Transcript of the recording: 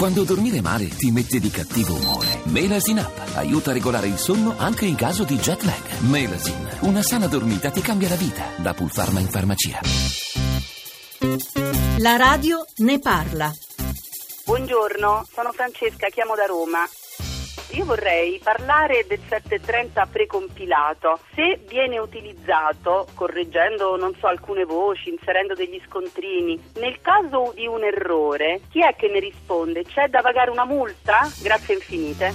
Quando dormire male ti mette di cattivo umore. Melasin Up aiuta a regolare il sonno anche in caso di jet lag. Melasin, una sana dormita ti cambia la vita. Da Pulpharma in farmacia. La radio ne parla. Buongiorno, sono Francesca, chiamo da Roma. Io vorrei parlare del 730 precompilato. Se viene utilizzato correggendo, so, alcune voci, inserendo degli scontrini, nel caso di un errore, chi è che ne risponde? C'è da pagare una multa? Grazie infinite.